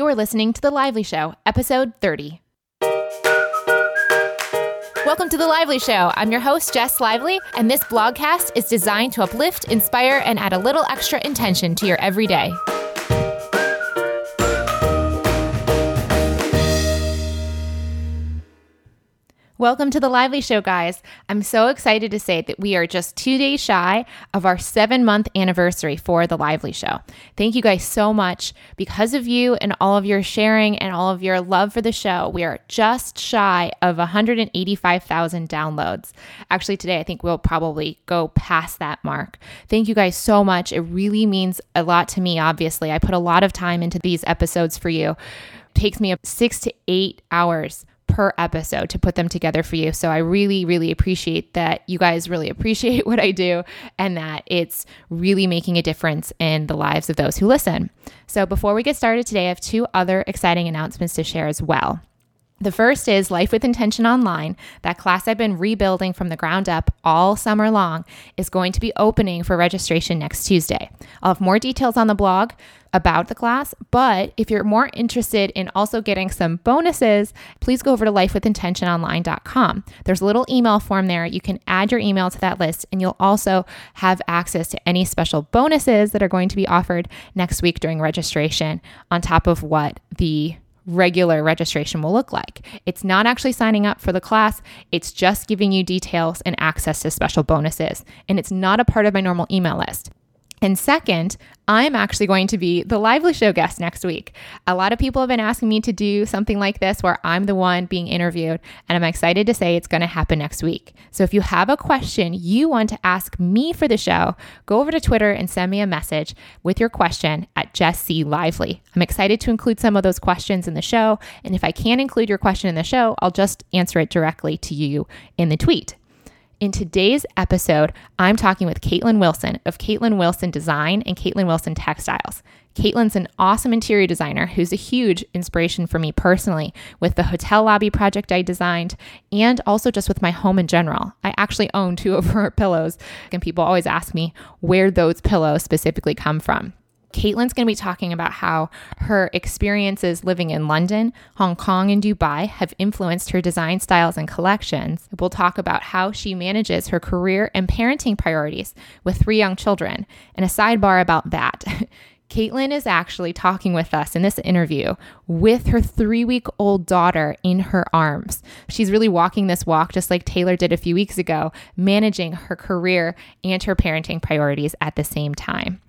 You're listening to The Lively Show, episode 30. Welcome to The Lively Show. I'm your host, Jess Lively, and this blogcast is designed to uplift, inspire, and add a little extra intention to your everyday. Welcome to the Lively Show, guys. I'm so excited to say that we are just two days shy of our seven month anniversary for the Lively Show. Thank you guys so much. Because of you and all of your sharing and all of your love for the show, we are just shy of 185,000 downloads. Actually, today, I think we'll probably go past that mark. Thank you guys so much. It really means a lot to me, obviously. I put a lot of time into these episodes for you. Takes me up six to eight hours per episode to put them together for you. So I really, really appreciate that you guys really appreciate what I do and that it's really making a difference in the lives of those who listen. So before we get started today, I have two other exciting announcements to share as well. The first is Life with Intention Online. That class I've been rebuilding from the ground up all summer long is going to be opening for registration next Tuesday. I'll have more details on the blog about the class, but if you're more interested in also getting some bonuses, please go over to lifewithintentiononline.com. There's a little email form there. You can add your email to that list, and you'll also have access to any special bonuses that are going to be offered next week during registration on top of what the regular registration will look like. It's not actually signing up for the class, it's just giving you details and access to special bonuses. And it's not a part of my normal email list. And second, I'm actually going to be the Lively Show guest next week. A lot of people have been asking me to do something like this where I'm the one being interviewed, and I'm excited to say it's going to happen next week. So if you have a question you want to ask me for the show, go over to Twitter and send me a message with your question at Jess C. Lively. I'm excited to include some of those questions in the show, and if I can't include your question in the show, I'll just answer it directly to you in the tweet. In today's episode, I'm talking with Caitlin Wilson of Caitlin Wilson Design and Caitlin Wilson Textiles. Caitlin's an awesome interior designer who's a huge inspiration for me personally with the hotel lobby project I designed and also just with my home in general. I actually own two of her pillows, and people always ask me where those pillows specifically come from. Caitlin's going to be talking about how her experiences living in London, Hong Kong, and Dubai have influenced her design styles and collections. We'll talk about how she manages her career and parenting priorities with three young children, and a sidebar about that. Caitlin is actually talking with us in this interview with her three week old daughter in her arms. She's really walking this walk just like Taylor did a few weeks ago, managing her career and her parenting priorities at the same time.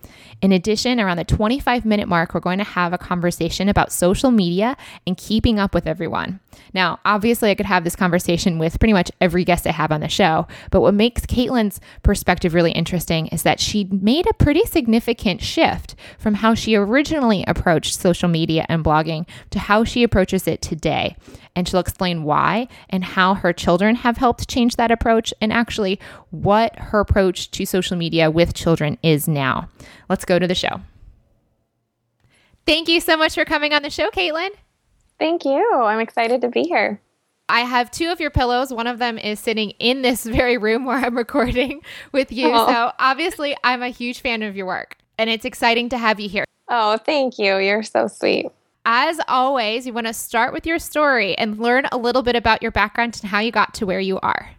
In addition, around the 25 minute mark, we're going to have a conversation about social media and keeping up with everyone. Now, obviously, I could have this conversation with pretty much every guest I have on the show, but what makes Caitlin's perspective really interesting is that she made a pretty significant shift from how she originally approached social media and blogging to how she approaches it today. And she'll explain why and how her children have helped change that approach and actually what her approach to social media with children is now. Let's go to the show. Thank you so much for coming on the show, Caitlin. Thank you. I'm excited to be here. I have two of your pillows. One of them is sitting in this very room where I'm recording with you. Oh. So, obviously, I'm a huge fan of your work, and it's exciting to have you here. Oh, thank you. You're so sweet. As always, you want to start with your story and learn a little bit about your background and how you got to where you are.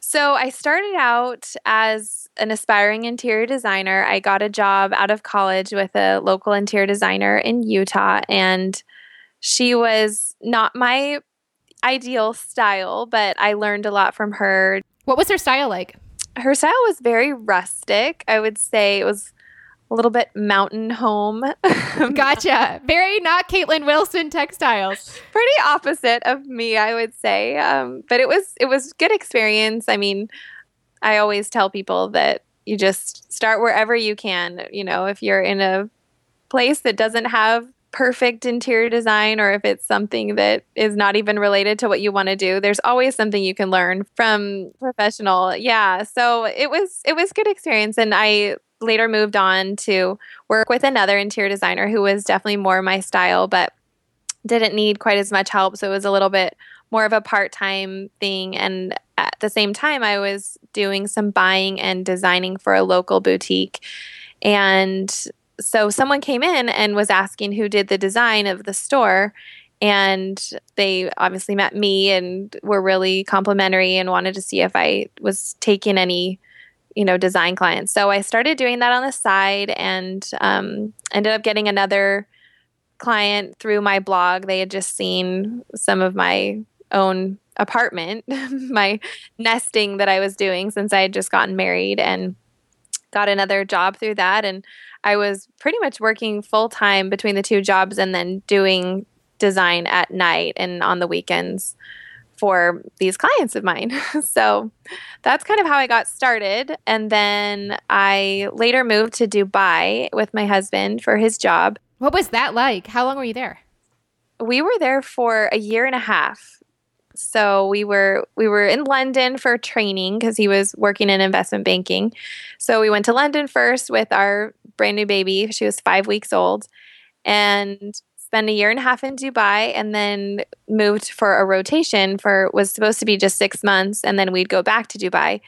So, I started out as an aspiring interior designer. I got a job out of college with a local interior designer in Utah, and she was not my ideal style, but I learned a lot from her. What was her style like? Her style was very rustic. I would say it was a little bit mountain home. gotcha. Very not Caitlin Wilson textiles. Pretty opposite of me, I would say. Um, but it was it was good experience. I mean, I always tell people that you just start wherever you can. You know, if you're in a place that doesn't have perfect interior design or if it's something that is not even related to what you want to do there's always something you can learn from professional yeah so it was it was good experience and i later moved on to work with another interior designer who was definitely more my style, but didn't need quite as much help. So it was a little bit more of a part time thing. And at the same time, I was doing some buying and designing for a local boutique. And so someone came in and was asking who did the design of the store and they obviously met me and were really complimentary and wanted to see if I was taking any you know design clients. So I started doing that on the side and um, ended up getting another client through my blog. They had just seen some of my own apartment my nesting that I was doing since I had just gotten married and got another job through that. And I was pretty much working full time between the two jobs and then doing design at night and on the weekends for these clients of mine. so that's kind of how I got started. And then I later moved to Dubai with my husband for his job. What was that like? How long were you there? We were there for a year and a half. So we were we were in London for training because he was working in investment banking. So we went to London first with our brand new baby. She was five weeks old, and spent a year and a half in Dubai, and then moved for a rotation for was supposed to be just six months, and then we'd go back to Dubai.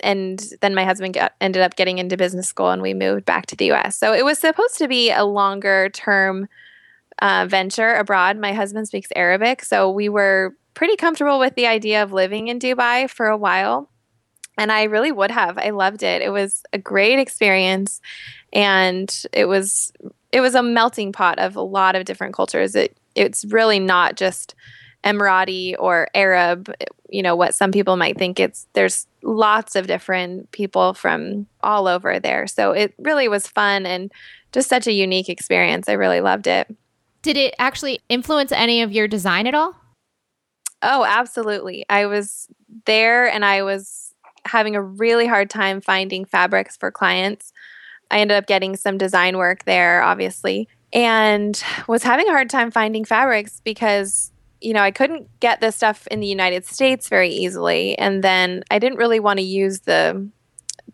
And then my husband got, ended up getting into business school, and we moved back to the U.S. So it was supposed to be a longer term uh, venture abroad. My husband speaks Arabic, so we were pretty comfortable with the idea of living in Dubai for a while. And I really would have. I loved it. It was a great experience and it was it was a melting pot of a lot of different cultures. It it's really not just Emirati or Arab, you know, what some people might think it's there's lots of different people from all over there. So it really was fun and just such a unique experience. I really loved it. Did it actually influence any of your design at all? Oh, absolutely. I was there and I was having a really hard time finding fabrics for clients. I ended up getting some design work there, obviously, and was having a hard time finding fabrics because, you know, I couldn't get this stuff in the United States very easily. And then I didn't really want to use the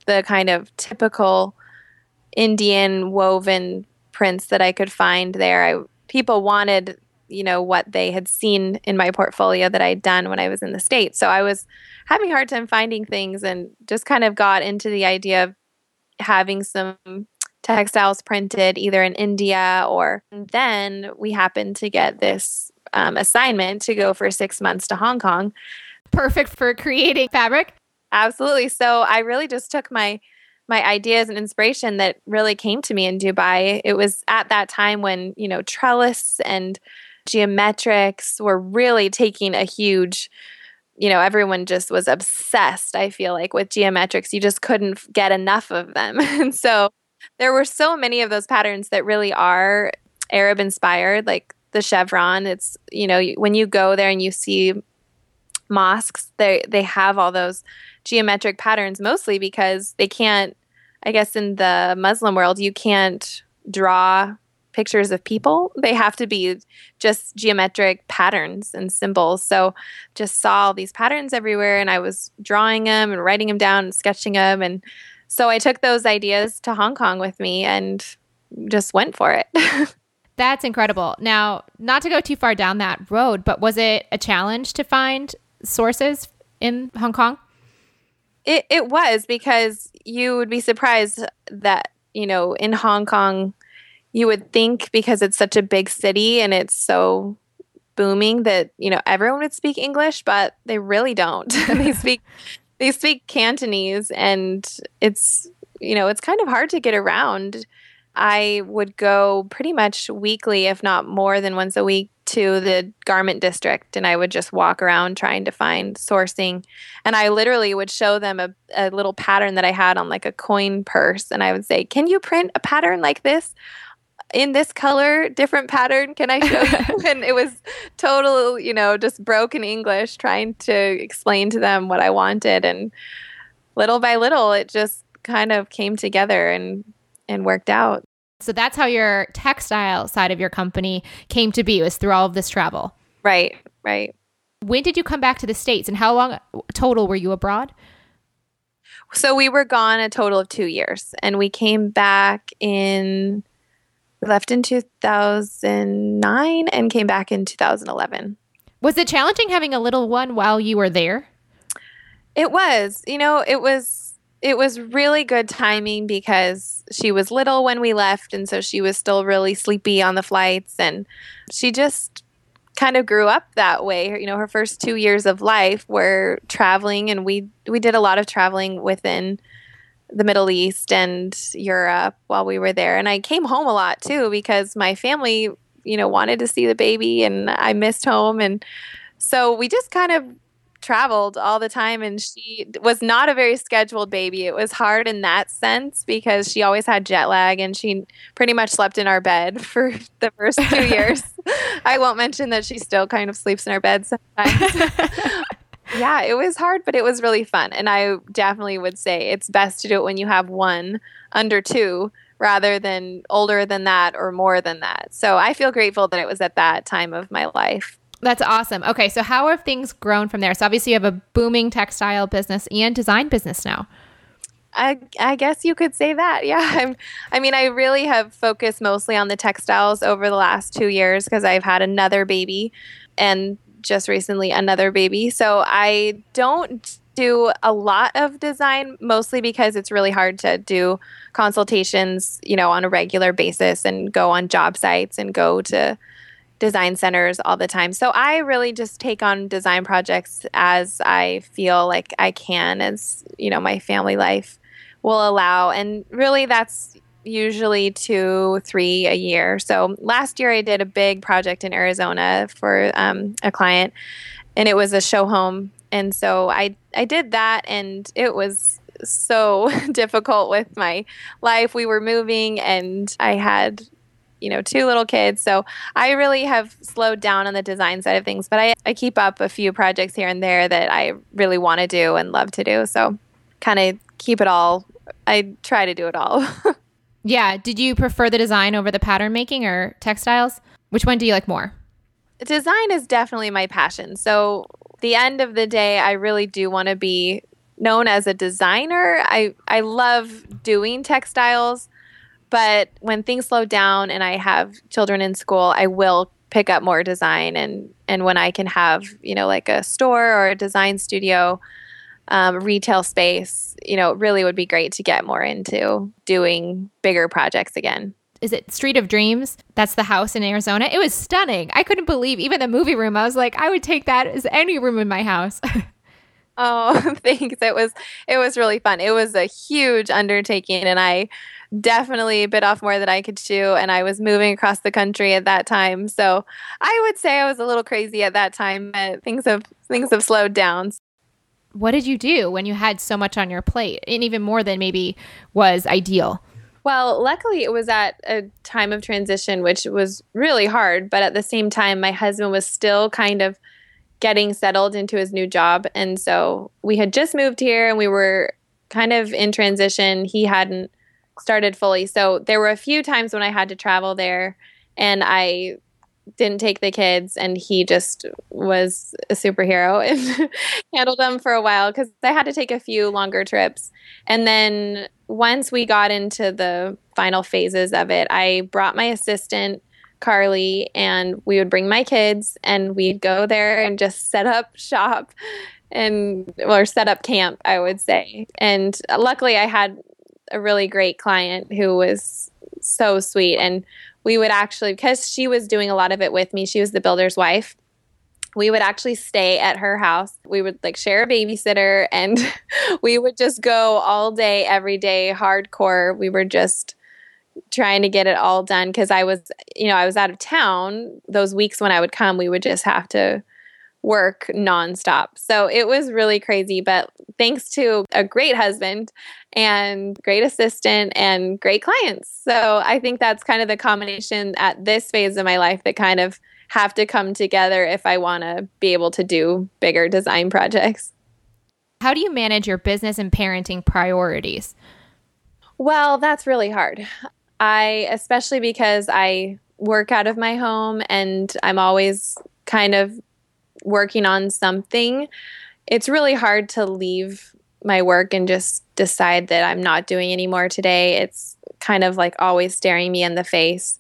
the kind of typical Indian woven prints that I could find there. I people wanted you know what they had seen in my portfolio that I'd done when I was in the states. So I was having a hard time finding things and just kind of got into the idea of having some textiles printed either in India or then we happened to get this um, assignment to go for six months to Hong Kong. Perfect for creating fabric. Absolutely. So I really just took my my ideas and inspiration that really came to me in Dubai. It was at that time when, you know, trellis and geometrics were really taking a huge you know everyone just was obsessed i feel like with geometrics. You just couldn't get enough of them. And so there were so many of those patterns that really are arab inspired like the chevron. It's you know when you go there and you see mosques they they have all those geometric patterns mostly because they can't i guess in the muslim world you can't draw pictures of people. They have to be just geometric patterns and symbols. So just saw all these patterns everywhere and I was drawing them and writing them down and sketching them and so I took those ideas to Hong Kong with me and just went for it. That's incredible. Now, not to go too far down that road, but was it a challenge to find sources in Hong Kong? It it was because you would be surprised that, you know, in Hong Kong you would think because it's such a big city and it's so booming that you know everyone would speak english but they really don't. They speak they speak cantonese and it's you know it's kind of hard to get around. I would go pretty much weekly if not more than once a week to the garment district and i would just walk around trying to find sourcing. And i literally would show them a, a little pattern that i had on like a coin purse and i would say can you print a pattern like this in this color, different pattern. Can I show you? and it was total, you know, just broken English trying to explain to them what I wanted. And little by little, it just kind of came together and, and worked out. So that's how your textile side of your company came to be was through all of this travel. Right, right. When did you come back to the States and how long total were you abroad? So we were gone a total of two years and we came back in left in 2009 and came back in 2011. Was it challenging having a little one while you were there? It was. You know, it was it was really good timing because she was little when we left and so she was still really sleepy on the flights and she just kind of grew up that way you know her first 2 years of life were traveling and we we did a lot of traveling within the Middle East and Europe while we were there and I came home a lot too because my family you know wanted to see the baby and I missed home and so we just kind of traveled all the time and she was not a very scheduled baby. It was hard in that sense because she always had jet lag and she pretty much slept in our bed for the first two years. I won't mention that she still kind of sleeps in our bed sometimes. yeah, it was hard, but it was really fun. And I definitely would say it's best to do it when you have one under two rather than older than that or more than that. So I feel grateful that it was at that time of my life. That's awesome. Okay, so how have things grown from there? So obviously you have a booming textile business and design business now. I, I guess you could say that. Yeah. I'm, I mean, I really have focused mostly on the textiles over the last two years because I've had another baby and just recently another baby. So I don't do a lot of design mostly because it's really hard to do consultations, you know, on a regular basis and go on job sites and go to design centers all the time. So I really just take on design projects as I feel like I can, as you know, my family life will allow. And really, that's usually two, three a year. So last year, I did a big project in Arizona for um, a client, and it was a show home. And so I I did that, and it was so difficult with my life. We were moving, and I had you know, two little kids. So I really have slowed down on the design side of things, but I, I keep up a few projects here and there that I really want to do and love to do. So kind of keep it all. I try to do it all. yeah. Did you prefer the design over the pattern making or textiles? Which one do you like more? Design is definitely my passion. So the end of the day, I really do want to be known as a designer. I, I love doing textiles but when things slow down and I have children in school, I will pick up more design and and when I can have you know like a store or a design studio, um, retail space, you know, it really would be great to get more into doing bigger projects again is it Street of Dreams? That's the house in Arizona. It was stunning. I couldn't believe even the movie room. I was like, I would take that as any room in my house. oh, thanks. It was it was really fun. It was a huge undertaking and I definitely bit off more than I could chew. And I was moving across the country at that time. So I would say I was a little crazy at that time, but things have things have slowed down. What did you do when you had so much on your plate? And even more than maybe was ideal. Well, luckily it was at a time of transition, which was really hard. But at the same time, my husband was still kind of getting settled into his new job. And so we had just moved here and we were kind of in transition. He hadn't started fully. So there were a few times when I had to travel there and I didn't take the kids and he just was a superhero and handled them for a while because I had to take a few longer trips. And then once we got into the final phases of it, I brought my assistant Carly and we would bring my kids and we'd go there and just set up shop and or set up camp, I would say. And luckily I had a really great client who was so sweet. And we would actually, because she was doing a lot of it with me, she was the builder's wife. We would actually stay at her house. We would like share a babysitter and we would just go all day, every day, hardcore. We were just trying to get it all done because I was, you know, I was out of town. Those weeks when I would come, we would just have to work nonstop. So it was really crazy. But thanks to a great husband and great assistant and great clients. So I think that's kind of the combination at this phase of my life that kind of have to come together if I want to be able to do bigger design projects. How do you manage your business and parenting priorities? Well, that's really hard. I, especially because I work out of my home and I'm always kind of working on something, it's really hard to leave my work and just decide that I'm not doing anymore today. It's kind of like always staring me in the face.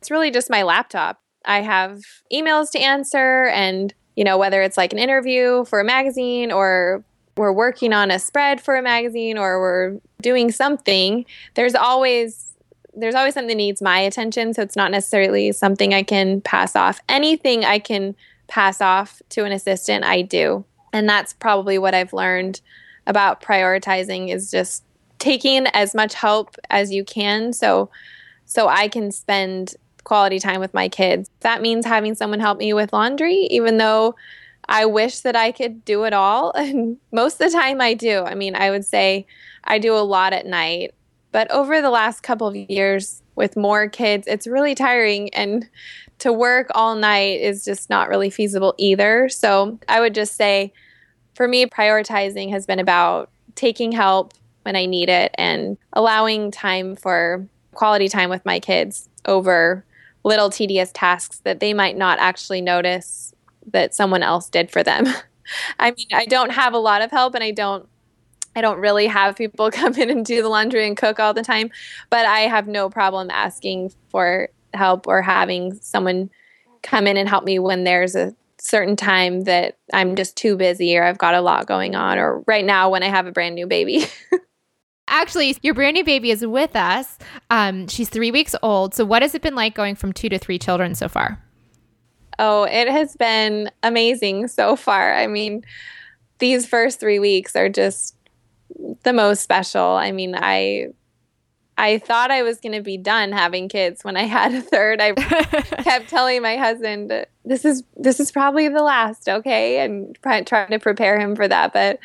It's really just my laptop. I have emails to answer and, you know, whether it's like an interview for a magazine or we're working on a spread for a magazine or we're doing something, there's always there's always something that needs my attention, so it's not necessarily something I can pass off. Anything I can pass off to an assistant, I do. And that's probably what I've learned about prioritizing is just taking as much help as you can so so I can spend quality time with my kids. That means having someone help me with laundry even though I wish that I could do it all. And most of the time I do. I mean, I would say I do a lot at night. But over the last couple of years with more kids, it's really tiring. And to work all night is just not really feasible either. So I would just say for me, prioritizing has been about taking help when I need it and allowing time for quality time with my kids over little tedious tasks that they might not actually notice that someone else did for them. I mean, I don't have a lot of help and I don't I don't really have people come in and do the laundry and cook all the time, but I have no problem asking for help or having someone come in and help me when there's a certain time that I'm just too busy or I've got a lot going on or right now when I have a brand new baby. Actually, your brand new baby is with us. Um, she's three weeks old. So, what has it been like going from two to three children so far? Oh, it has been amazing so far. I mean, these first three weeks are just the most special. I mean, I I thought I was going to be done having kids when I had a third. I kept telling my husband, "This is this is probably the last, okay?" and trying to prepare him for that. But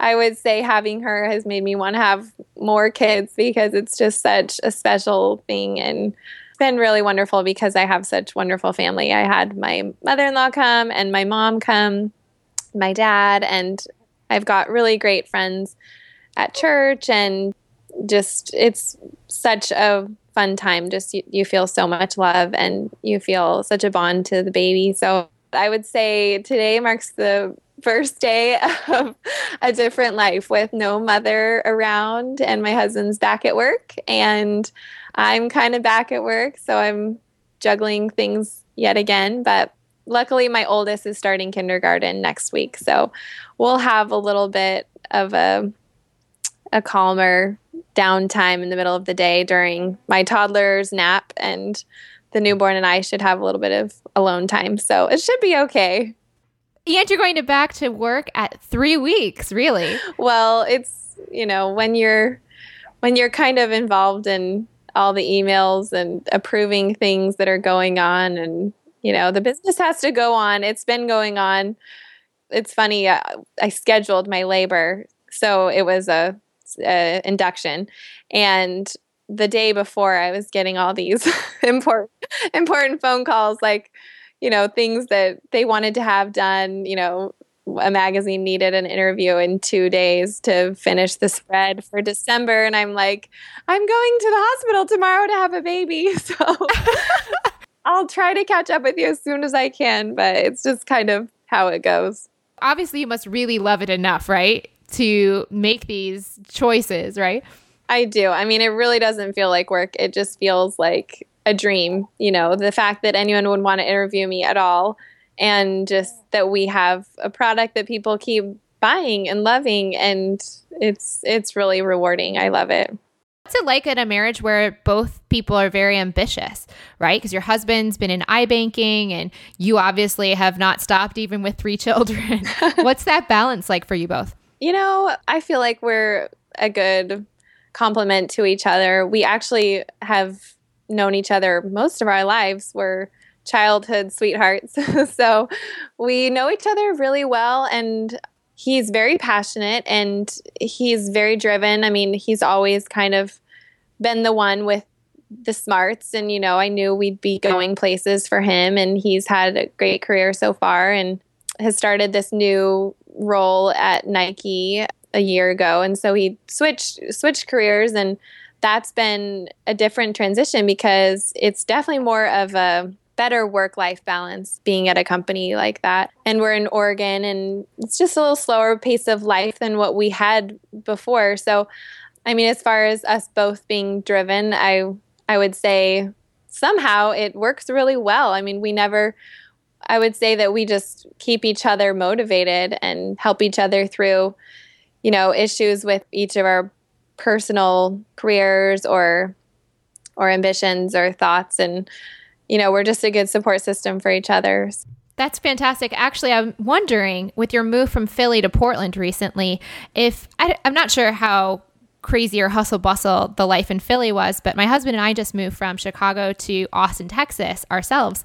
I would say having her has made me want to have more kids because it's just such a special thing and been really wonderful because I have such wonderful family. I had my mother-in-law come and my mom come, my dad, and I've got really great friends at church and just it's such a fun time. Just you, you feel so much love and you feel such a bond to the baby. So I would say today marks the first day of a different life with no mother around and my husband's back at work and I'm kind of back at work, so I'm juggling things yet again. But luckily, my oldest is starting kindergarten next week, so we'll have a little bit of a a calmer downtime in the middle of the day during my toddler's nap and the newborn and I should have a little bit of alone time. So it should be okay. And you're going to back to work at three weeks, really? Well, it's you know, when you're when you're kind of involved in all the emails and approving things that are going on and you know the business has to go on it's been going on it's funny uh, i scheduled my labor so it was a, a induction and the day before i was getting all these important important phone calls like you know things that they wanted to have done you know a magazine needed an interview in two days to finish the spread for December. And I'm like, I'm going to the hospital tomorrow to have a baby. So I'll try to catch up with you as soon as I can, but it's just kind of how it goes. Obviously, you must really love it enough, right? To make these choices, right? I do. I mean, it really doesn't feel like work. It just feels like a dream. You know, the fact that anyone would want to interview me at all and just that we have a product that people keep buying and loving and it's it's really rewarding. I love it. What's it like in a marriage where both people are very ambitious, right? Because your husband's been in iBanking and you obviously have not stopped even with three children. What's that balance like for you both? You know, I feel like we're a good complement to each other. We actually have known each other most of our lives. We're childhood sweethearts. so we know each other really well and he's very passionate and he's very driven. I mean, he's always kind of been the one with the smarts and you know, I knew we'd be going places for him and he's had a great career so far and has started this new role at Nike a year ago and so he switched switched careers and that's been a different transition because it's definitely more of a better work life balance being at a company like that. And we're in Oregon and it's just a little slower pace of life than what we had before. So, I mean, as far as us both being driven, I I would say somehow it works really well. I mean, we never I would say that we just keep each other motivated and help each other through you know, issues with each of our personal careers or or ambitions or thoughts and you know, we're just a good support system for each other. That's fantastic. Actually, I'm wondering with your move from Philly to Portland recently, if I, am not sure how crazy or hustle bustle the life in Philly was, but my husband and I just moved from Chicago to Austin, Texas ourselves.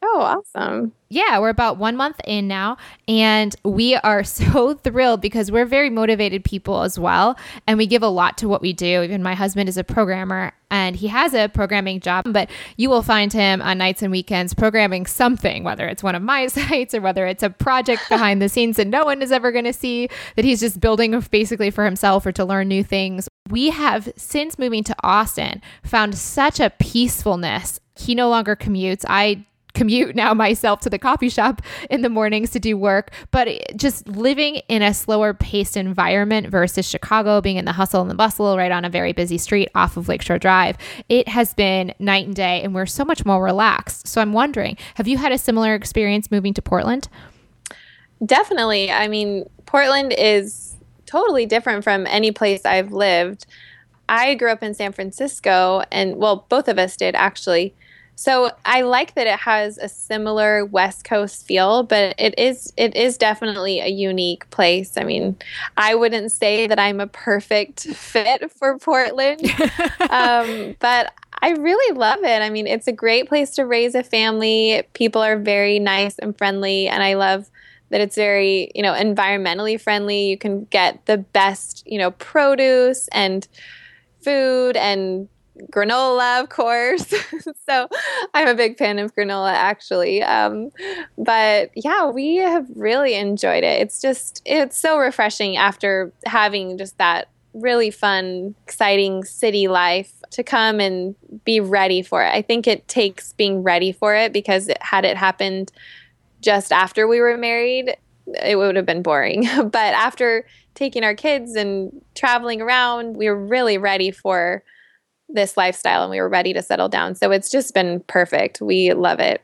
Oh, awesome. Yeah, we're about one month in now, and we are so thrilled because we're very motivated people as well. And we give a lot to what we do. Even my husband is a programmer and he has a programming job, but you will find him on nights and weekends programming something, whether it's one of my sites or whether it's a project behind the scenes that no one is ever going to see, that he's just building basically for himself or to learn new things. We have, since moving to Austin, found such a peacefulness he no longer commutes. I commute now myself to the coffee shop in the mornings to do work, but just living in a slower paced environment versus Chicago being in the hustle and the bustle right on a very busy street off of Lakeshore Drive, it has been night and day and we're so much more relaxed. So I'm wondering, have you had a similar experience moving to Portland? Definitely. I mean, Portland is totally different from any place I've lived. I grew up in San Francisco, and well, both of us did actually. So I like that it has a similar West Coast feel, but it is it is definitely a unique place. I mean, I wouldn't say that I'm a perfect fit for Portland, um, but I really love it. I mean, it's a great place to raise a family. People are very nice and friendly, and I love that it's very you know environmentally friendly. You can get the best you know produce and food and granola, of course. so I'm a big fan of granola, actually. Um, but yeah, we have really enjoyed it. It's just, it's so refreshing after having just that really fun, exciting city life to come and be ready for it. I think it takes being ready for it because it, had it happened just after we were married, it would have been boring. but after taking our kids and traveling around, we were really ready for this lifestyle and we were ready to settle down. So it's just been perfect. We love it.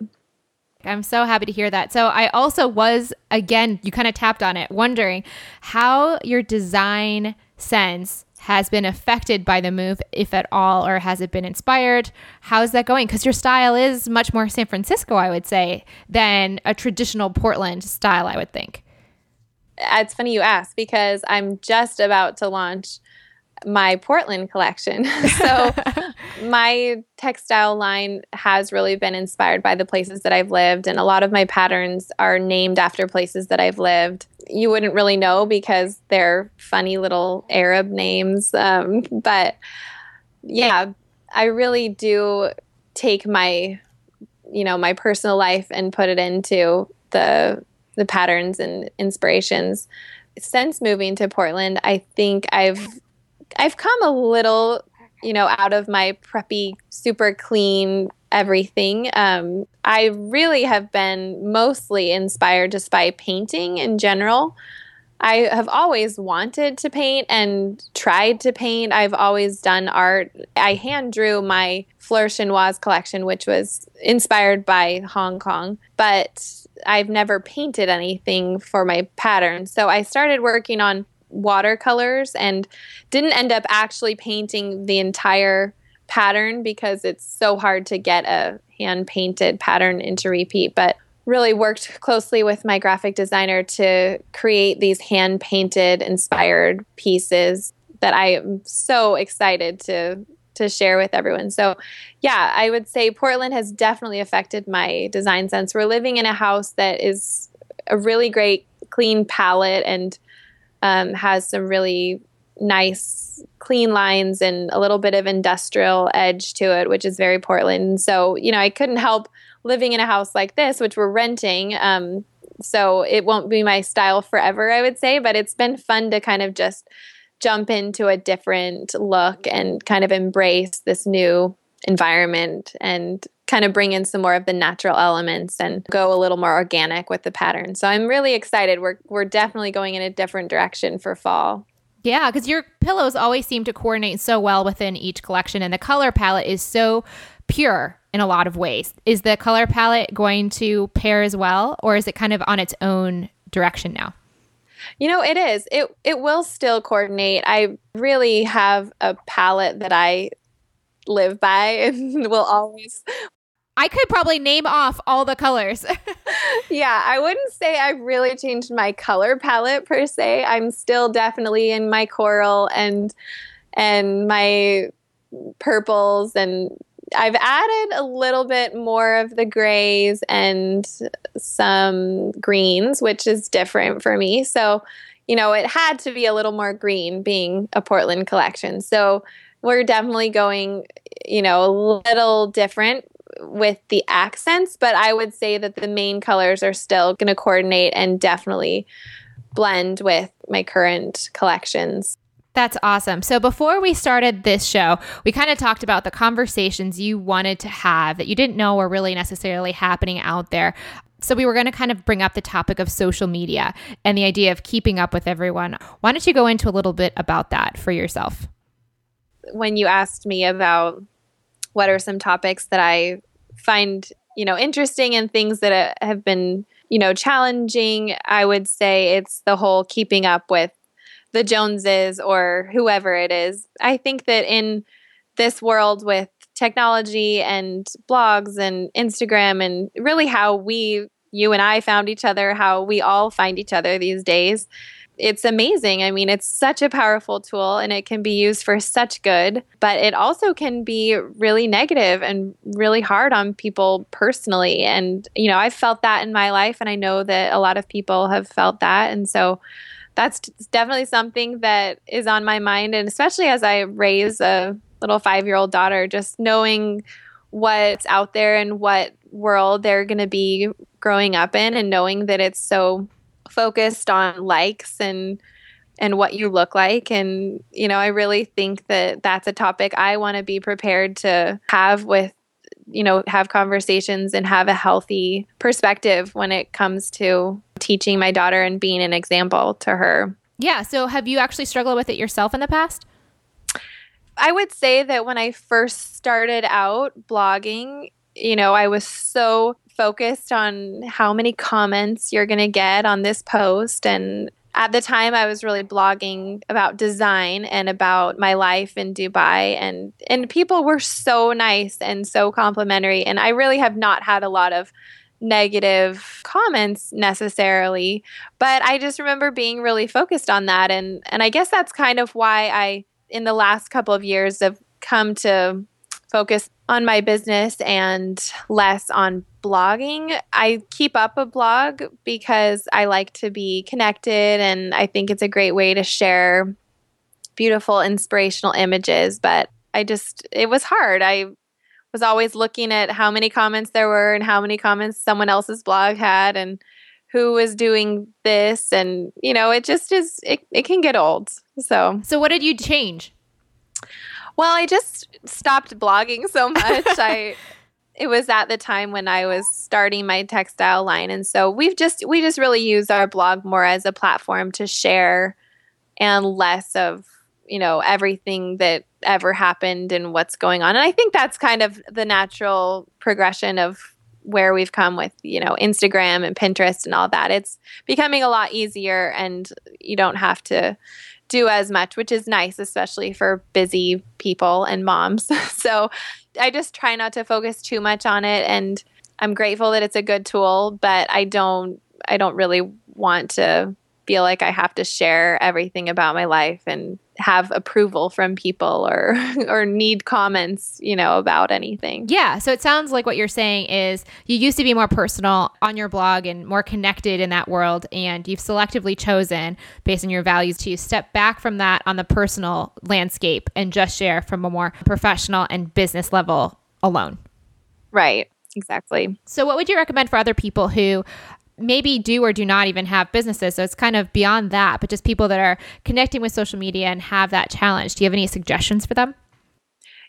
I'm so happy to hear that. So I also was again, you kind of tapped on it, wondering how your design sense has been affected by the move, if at all, or has it been inspired? How's that going? Because your style is much more San Francisco, I would say, than a traditional Portland style, I would think. It's funny you ask because I'm just about to launch my Portland collection. so my textile line has really been inspired by the places that I've lived, and a lot of my patterns are named after places that I've lived. You wouldn't really know because they're funny little Arab names, um, but yeah, I really do take my you know my personal life and put it into the the patterns and inspirations since moving to Portland, I think I've I've come a little, you know, out of my preppy, super clean everything. Um, I really have been mostly inspired just by painting in general. I have always wanted to paint and tried to paint. I've always done art. I hand drew my Fleur Chinoise collection, which was inspired by Hong Kong, but I've never painted anything for my pattern. So I started working on watercolors and didn't end up actually painting the entire pattern because it's so hard to get a hand painted pattern into repeat but really worked closely with my graphic designer to create these hand painted inspired pieces that I am so excited to to share with everyone. So, yeah, I would say Portland has definitely affected my design sense. We're living in a house that is a really great clean palette and um, has some really nice clean lines and a little bit of industrial edge to it which is very portland. So you know i couldn't help living in a house like this which we're renting. Um, so it won't be my style forever i would say but it's been fun to kind of just jump into a different look and kind of embrace this new environment and kind of bring in some more of the natural elements and go a little more organic with the pattern. So I'm really excited. We're we're definitely going in a different direction for fall. Yeah, because your pillows always seem to coordinate so well within each collection, and the color palette is so pure in a lot of ways. Is the color palette going to pair as well, or is it kind of on its own direction now? You know, it is. It it will still coordinate. I really have a palette that I live by and will always I could probably name off all the colors. yeah, I wouldn't say I've really changed my color palette per se. I'm still definitely in my coral and and my purples and I've added a little bit more of the grays and some greens, which is different for me. So, you know, it had to be a little more green being a Portland collection. So, we're definitely going, you know, a little different with the accents, but I would say that the main colors are still going to coordinate and definitely blend with my current collections. That's awesome. So, before we started this show, we kind of talked about the conversations you wanted to have that you didn't know were really necessarily happening out there. So, we were going to kind of bring up the topic of social media and the idea of keeping up with everyone. Why don't you go into a little bit about that for yourself? When you asked me about what are some topics that I find, you know, interesting and things that uh, have been, you know, challenging, I would say it's the whole keeping up with the Joneses or whoever it is. I think that in this world with technology and blogs and Instagram and really how we, you and I found each other, how we all find each other these days, it's amazing. I mean, it's such a powerful tool and it can be used for such good, but it also can be really negative and really hard on people personally. And, you know, I've felt that in my life and I know that a lot of people have felt that. And so that's definitely something that is on my mind. And especially as I raise a little five year old daughter, just knowing what's out there and what world they're going to be growing up in and knowing that it's so focused on likes and and what you look like. And you know i really think that that's a topic i want to be prepared to have with you know have conversations and have a healthy perspective when it comes to teaching my daughter and being an example to her. Yeah so have you actually struggled with it yourself in the past? I would say that when i first started out blogging you know i was so focused on how many comments you're going to get on this post. And at the time, I was really blogging about design and about my life in Dubai. And, and people were so nice and so complimentary. And I really have not had a lot of negative comments necessarily but i just remember being really focused on that and and i guess that's kind of why i in the last couple of years have come to focus on my business and less on blogging. I keep up a blog because I like to be connected and I think it's a great way to share beautiful inspirational images, but I just it was hard. I was always looking at how many comments there were and how many comments someone else's blog had and who was doing this and you know, it just is it, it can get old. So So what did you change? Well, I just stopped blogging so much. I it was at the time when I was starting my textile line and so we've just we just really use our blog more as a platform to share and less of, you know, everything that ever happened and what's going on. And I think that's kind of the natural progression of where we've come with, you know, Instagram and Pinterest and all that. It's becoming a lot easier and you don't have to do as much, which is nice, especially for busy people and moms. so I just try not to focus too much on it. And I'm grateful that it's a good tool, but I don't, I don't really want to feel like I have to share everything about my life and have approval from people or or need comments, you know, about anything. Yeah, so it sounds like what you're saying is you used to be more personal on your blog and more connected in that world and you've selectively chosen based on your values to step back from that on the personal landscape and just share from a more professional and business level alone. Right. Exactly. So, what would you recommend for other people who maybe do or do not even have businesses. So it's kind of beyond that, but just people that are connecting with social media and have that challenge. Do you have any suggestions for them?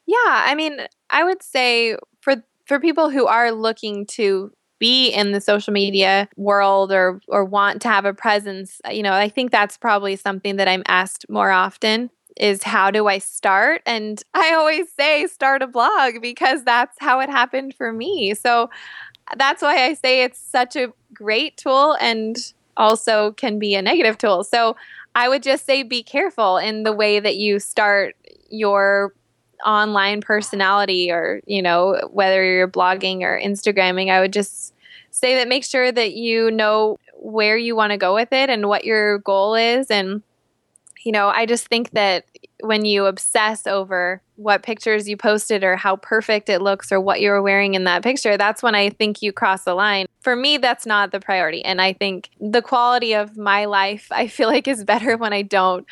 Yeah, I mean, I would say for for people who are looking to be in the social media world or or want to have a presence, uh, you know, I think that's probably something that I'm asked more often is how do I start? And I always say start a blog because that's how it happened for me. So that's why I say it's such a great tool and also can be a negative tool. So I would just say be careful in the way that you start your online personality or, you know, whether you're blogging or Instagramming. I would just say that make sure that you know where you want to go with it and what your goal is and you know, I just think that when you obsess over what pictures you posted or how perfect it looks or what you were wearing in that picture, that's when I think you cross the line. For me, that's not the priority. And I think the quality of my life, I feel like, is better when I don't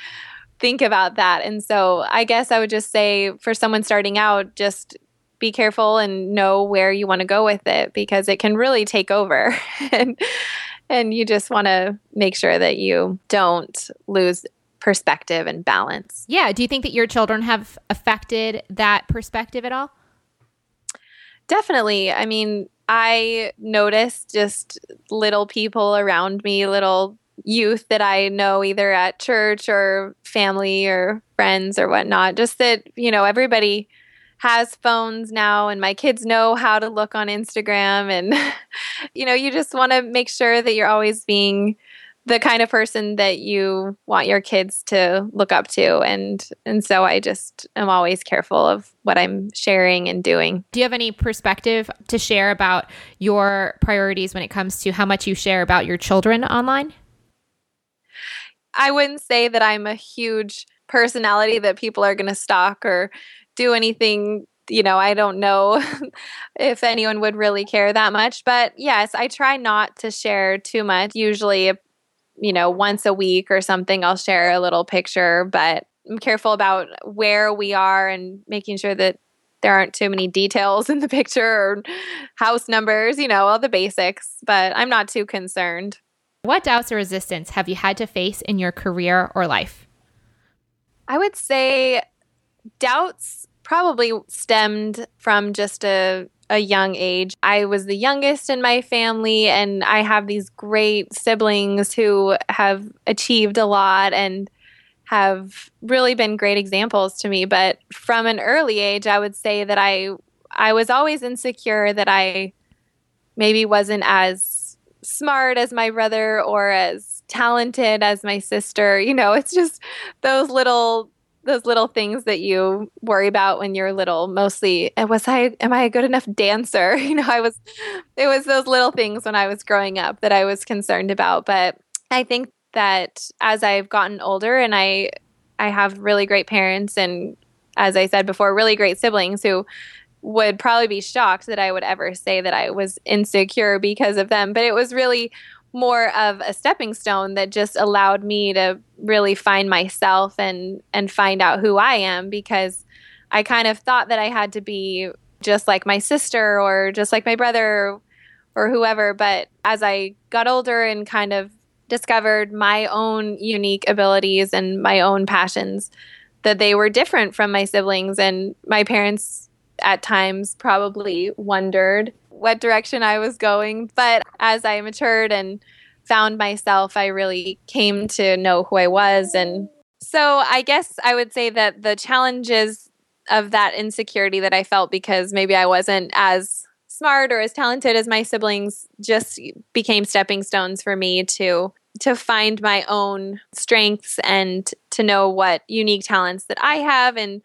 think about that. And so I guess I would just say for someone starting out, just be careful and know where you want to go with it because it can really take over. and and you just want to make sure that you don't lose perspective and balance. Yeah. Do you think that your children have affected that perspective at all? Definitely. I mean, I noticed just little people around me, little youth that I know either at church or family or friends or whatnot. Just that, you know, everybody has phones now and my kids know how to look on Instagram. And, you know, you just want to make sure that you're always being the kind of person that you want your kids to look up to and and so I just am always careful of what I'm sharing and doing. Do you have any perspective to share about your priorities when it comes to how much you share about your children online? I wouldn't say that I'm a huge personality that people are going to stalk or do anything you know, I don't know if anyone would really care that much. But yes, I try not to share too much. Usually, you know, once a week or something, I'll share a little picture, but I'm careful about where we are and making sure that there aren't too many details in the picture or house numbers, you know, all the basics, but I'm not too concerned. What doubts or resistance have you had to face in your career or life? I would say doubts probably stemmed from just a a young age. I was the youngest in my family, and I have these great siblings who have achieved a lot and have really been great examples to me. But from an early age, I would say that I I was always insecure that I maybe wasn't as smart as my brother or as talented as my sister. You know, it's just those little those little things that you worry about when you're little mostly was i am i a good enough dancer? You know i was it was those little things when i was growing up that i was concerned about but i think that as i've gotten older and i i have really great parents and as i said before really great siblings who would probably be shocked that i would ever say that i was insecure because of them but it was really more of a stepping stone that just allowed me to really find myself and and find out who I am because I kind of thought that I had to be just like my sister or just like my brother or whoever. But as I got older and kind of discovered my own unique abilities and my own passions that they were different from my siblings. And my parents at times probably wondered what direction I was going. But as I matured and found myself, I really came to know who I was. And so I guess I would say that the challenges of that insecurity that I felt because maybe I wasn't as smart or as talented as my siblings just became stepping stones for me to to find my own strengths and to know what unique talents that I have and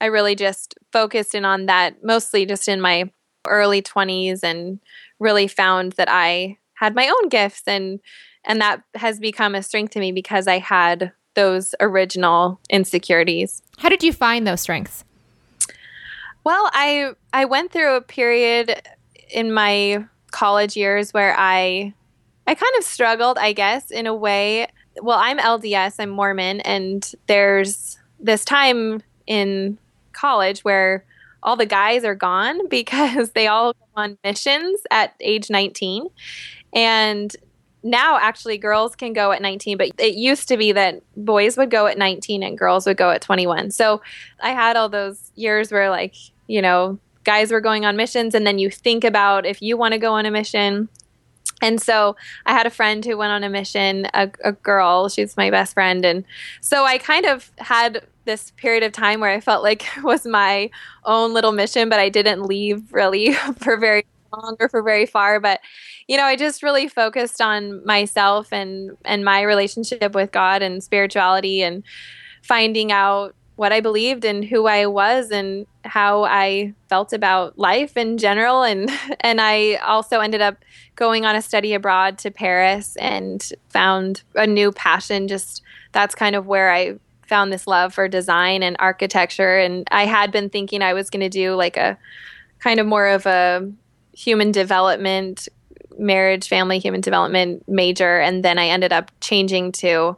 I really just focused in on that mostly just in my early 20s and really found that I had my own gifts and and that has become a strength to me because I had those original insecurities. How did you find those strengths? Well, I I went through a period in my college years where I I kind of struggled, I guess, in a way. Well, I'm LDS, I'm Mormon, and there's this time in college where all the guys are gone because they all go on missions at age 19. And now actually girls can go at 19 but it used to be that boys would go at 19 and girls would go at 21 so i had all those years where like you know guys were going on missions and then you think about if you want to go on a mission and so I had a friend who went on a mission, a, a, girl, she's my best friend. And so I kind of had this period of time where I felt like was my own little mission, but I didn't leave really for very long or for very far, but you know, I just really focused on myself and and my relationship with God and spirituality and finding out what I believed and who I was and how I felt about life in general. And and I also ended up going on a study abroad to Paris and found a new passion. Just that's kind of where I found this love for design and architecture and I had been thinking I was going to do like a kind of more of a human development marriage family human development major and then I ended up changing to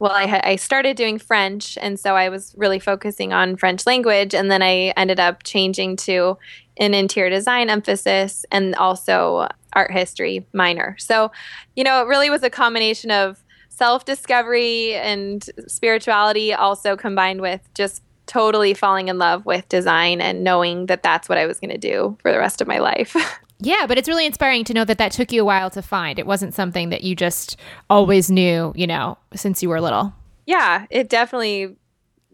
well, I, I started doing French, and so I was really focusing on French language, and then I ended up changing to an interior design emphasis and also art history minor. So, you know, it really was a combination of self discovery and spirituality, also combined with just totally falling in love with design and knowing that that's what I was going to do for the rest of my life. Yeah, but it's really inspiring to know that that took you a while to find. It wasn't something that you just always knew, you know, since you were little. Yeah, it definitely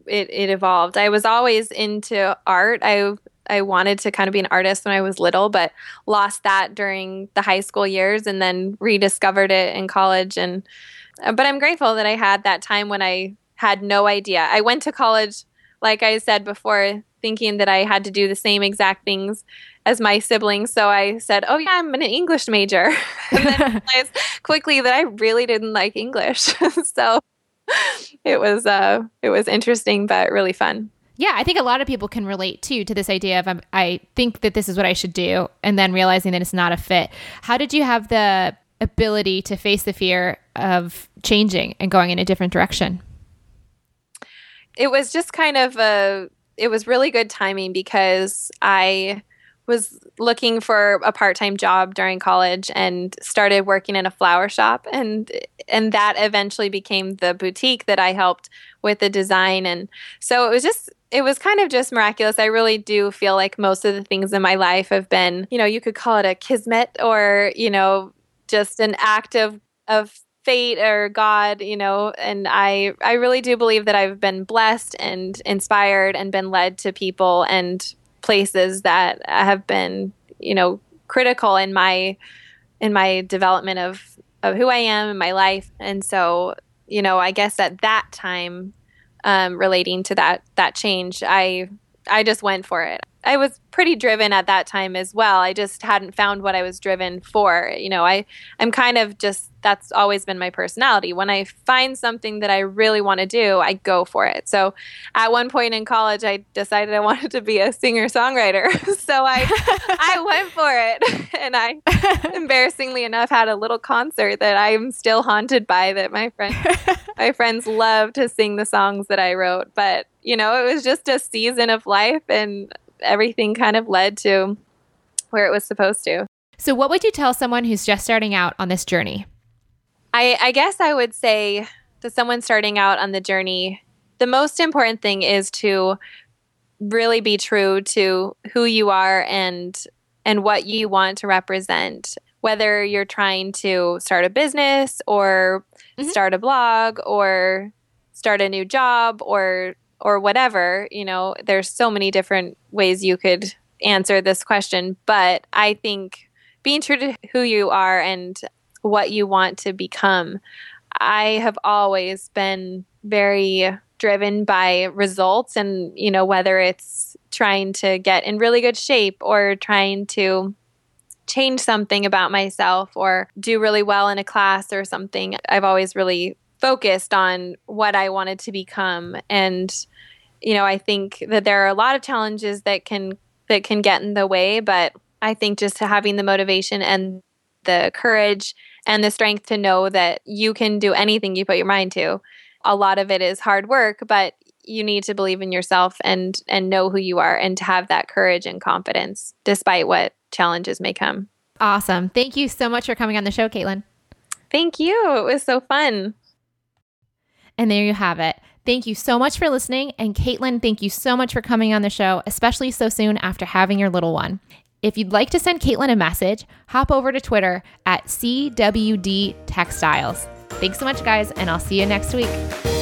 it it evolved. I was always into art. I I wanted to kind of be an artist when I was little, but lost that during the high school years and then rediscovered it in college and but I'm grateful that I had that time when I had no idea. I went to college like I said before thinking that I had to do the same exact things as my siblings. So I said, "Oh yeah, I'm an English major," and then realized quickly that I really didn't like English. so it was uh, it was interesting, but really fun. Yeah, I think a lot of people can relate too to this idea of um, I think that this is what I should do, and then realizing that it's not a fit. How did you have the ability to face the fear of changing and going in a different direction? It was just kind of a. It was really good timing because I was looking for a part-time job during college and started working in a flower shop and and that eventually became the boutique that I helped with the design and so it was just it was kind of just miraculous. I really do feel like most of the things in my life have been, you know, you could call it a kismet or, you know, just an act of of fate or God, you know, and I I really do believe that I've been blessed and inspired and been led to people and places that have been, you know, critical in my in my development of of who I am in my life. And so, you know, I guess at that time, um, relating to that that change, I I just went for it. I was pretty driven at that time as well. I just hadn't found what I was driven for. You know, I I'm kind of just that's always been my personality. When I find something that I really want to do, I go for it. So, at one point in college, I decided I wanted to be a singer-songwriter. so I I went for it. And I embarrassingly enough had a little concert that I'm still haunted by that my friends my friends love to sing the songs that I wrote, but you know, it was just a season of life and everything kind of led to where it was supposed to. So, what would you tell someone who's just starting out on this journey? I, I guess I would say to someone starting out on the journey, the most important thing is to really be true to who you are and and what you want to represent whether you're trying to start a business or mm-hmm. start a blog or start a new job or or whatever, you know, there's so many different ways you could answer this question, but I think being true to who you are and what you want to become. I have always been very driven by results and, you know, whether it's trying to get in really good shape or trying to change something about myself or do really well in a class or something. I've always really focused on what I wanted to become and you know, I think that there are a lot of challenges that can that can get in the way, but I think just having the motivation and the courage and the strength to know that you can do anything you put your mind to. A lot of it is hard work, but you need to believe in yourself and and know who you are and to have that courage and confidence despite what challenges may come. Awesome. Thank you so much for coming on the show, Caitlin. Thank you. It was so fun. And there you have it. Thank you so much for listening. And Caitlin, thank you so much for coming on the show, especially so soon after having your little one. If you'd like to send Caitlin a message, hop over to Twitter at CWD Textiles. Thanks so much, guys, and I'll see you next week.